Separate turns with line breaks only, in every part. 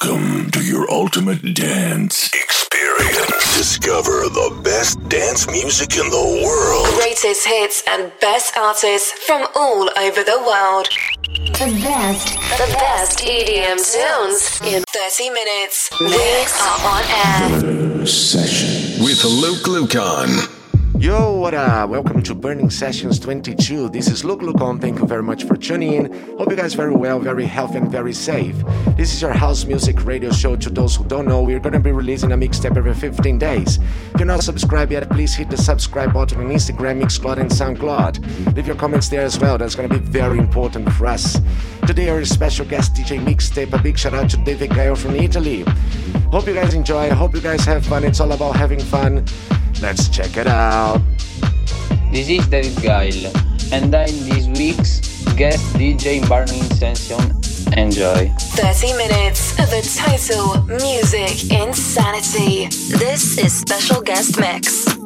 Welcome to your ultimate dance experience. Discover the best dance music in the world.
Greatest hits and best artists from all over the world.
The best.
The best EDM tunes in 30 minutes. We are on air.
Session with Luke Lucan.
Yo, what up? Welcome to Burning Sessions 22. This is Luke Lucon. Thank you very much for tuning in. Hope you guys very well, very healthy, and very safe. This is your house music radio show. To those who don't know, we're going to be releasing a mixtape every 15 days. If you're not subscribed yet, please hit the subscribe button on Instagram, Mixcloud, and SoundCloud. Leave your comments there as well. That's going to be very important for us. Today, our special guest DJ Mixtape. A big shout out to David Geil from Italy. Hope you guys enjoy. Hope you guys have fun. It's all about having fun. Let's check it out.
This is David Geil, and I'm this week's guest DJ in Burning Session. Enjoy.
30 minutes of a total music insanity. This is Special Guest Mix.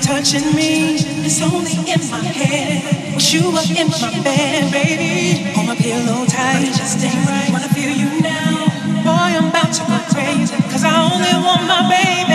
touching me. It's only in my head. Wish you were in my bed, baby. On my pillow tight. Just ain't right. Wanna feel you now. Boy, I'm about to go crazy. Cause I only want my baby.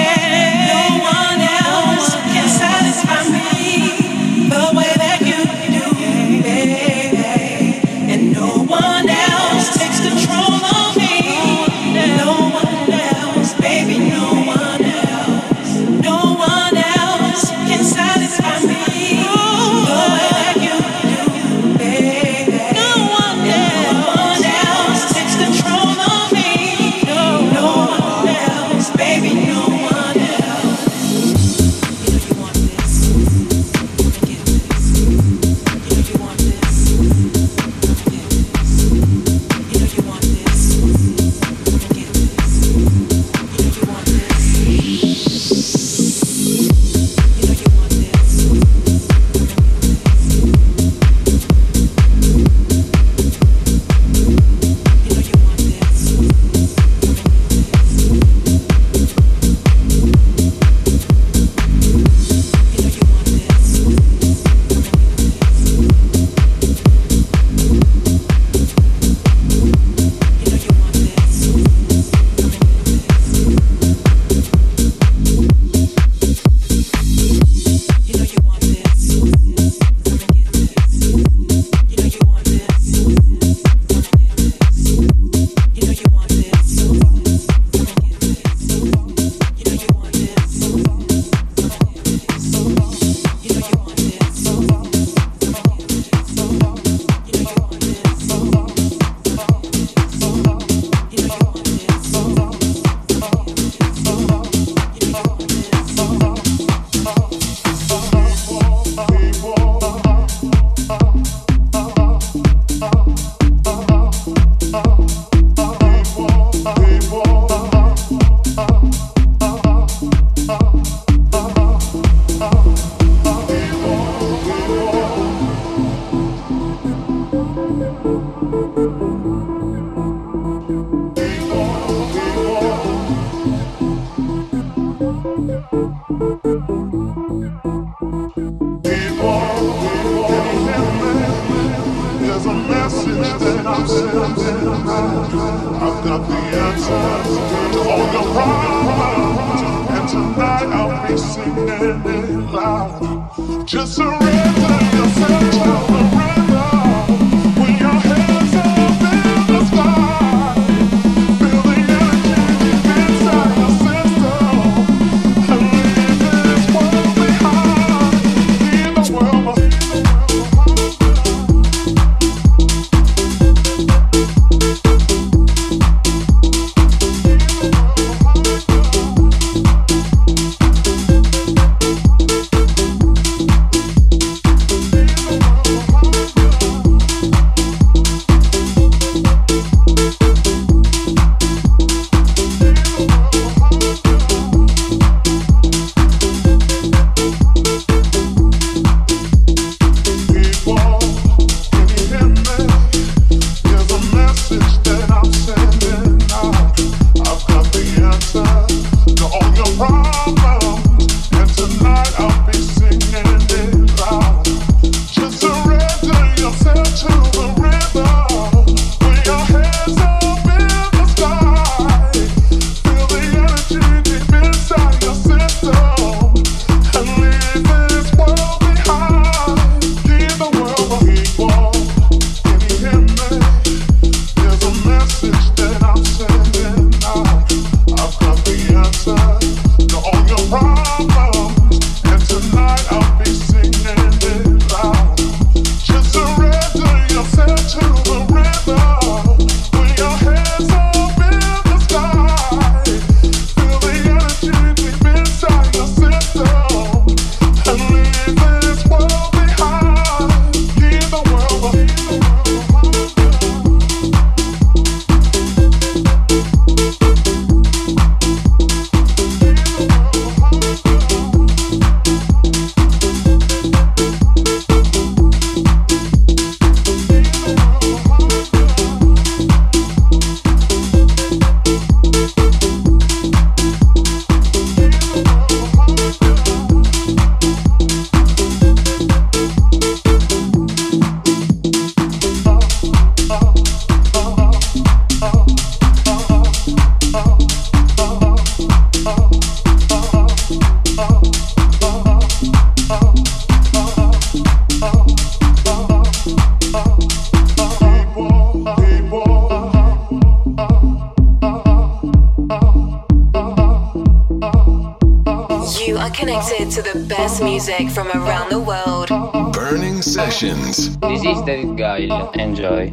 Productions. This
is David Geil. Enjoy.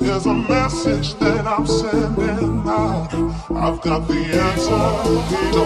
There's a message that I'm sending out. I've got the answer.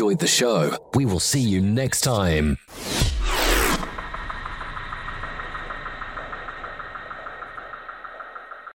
Enjoyed the show. We will see you next time.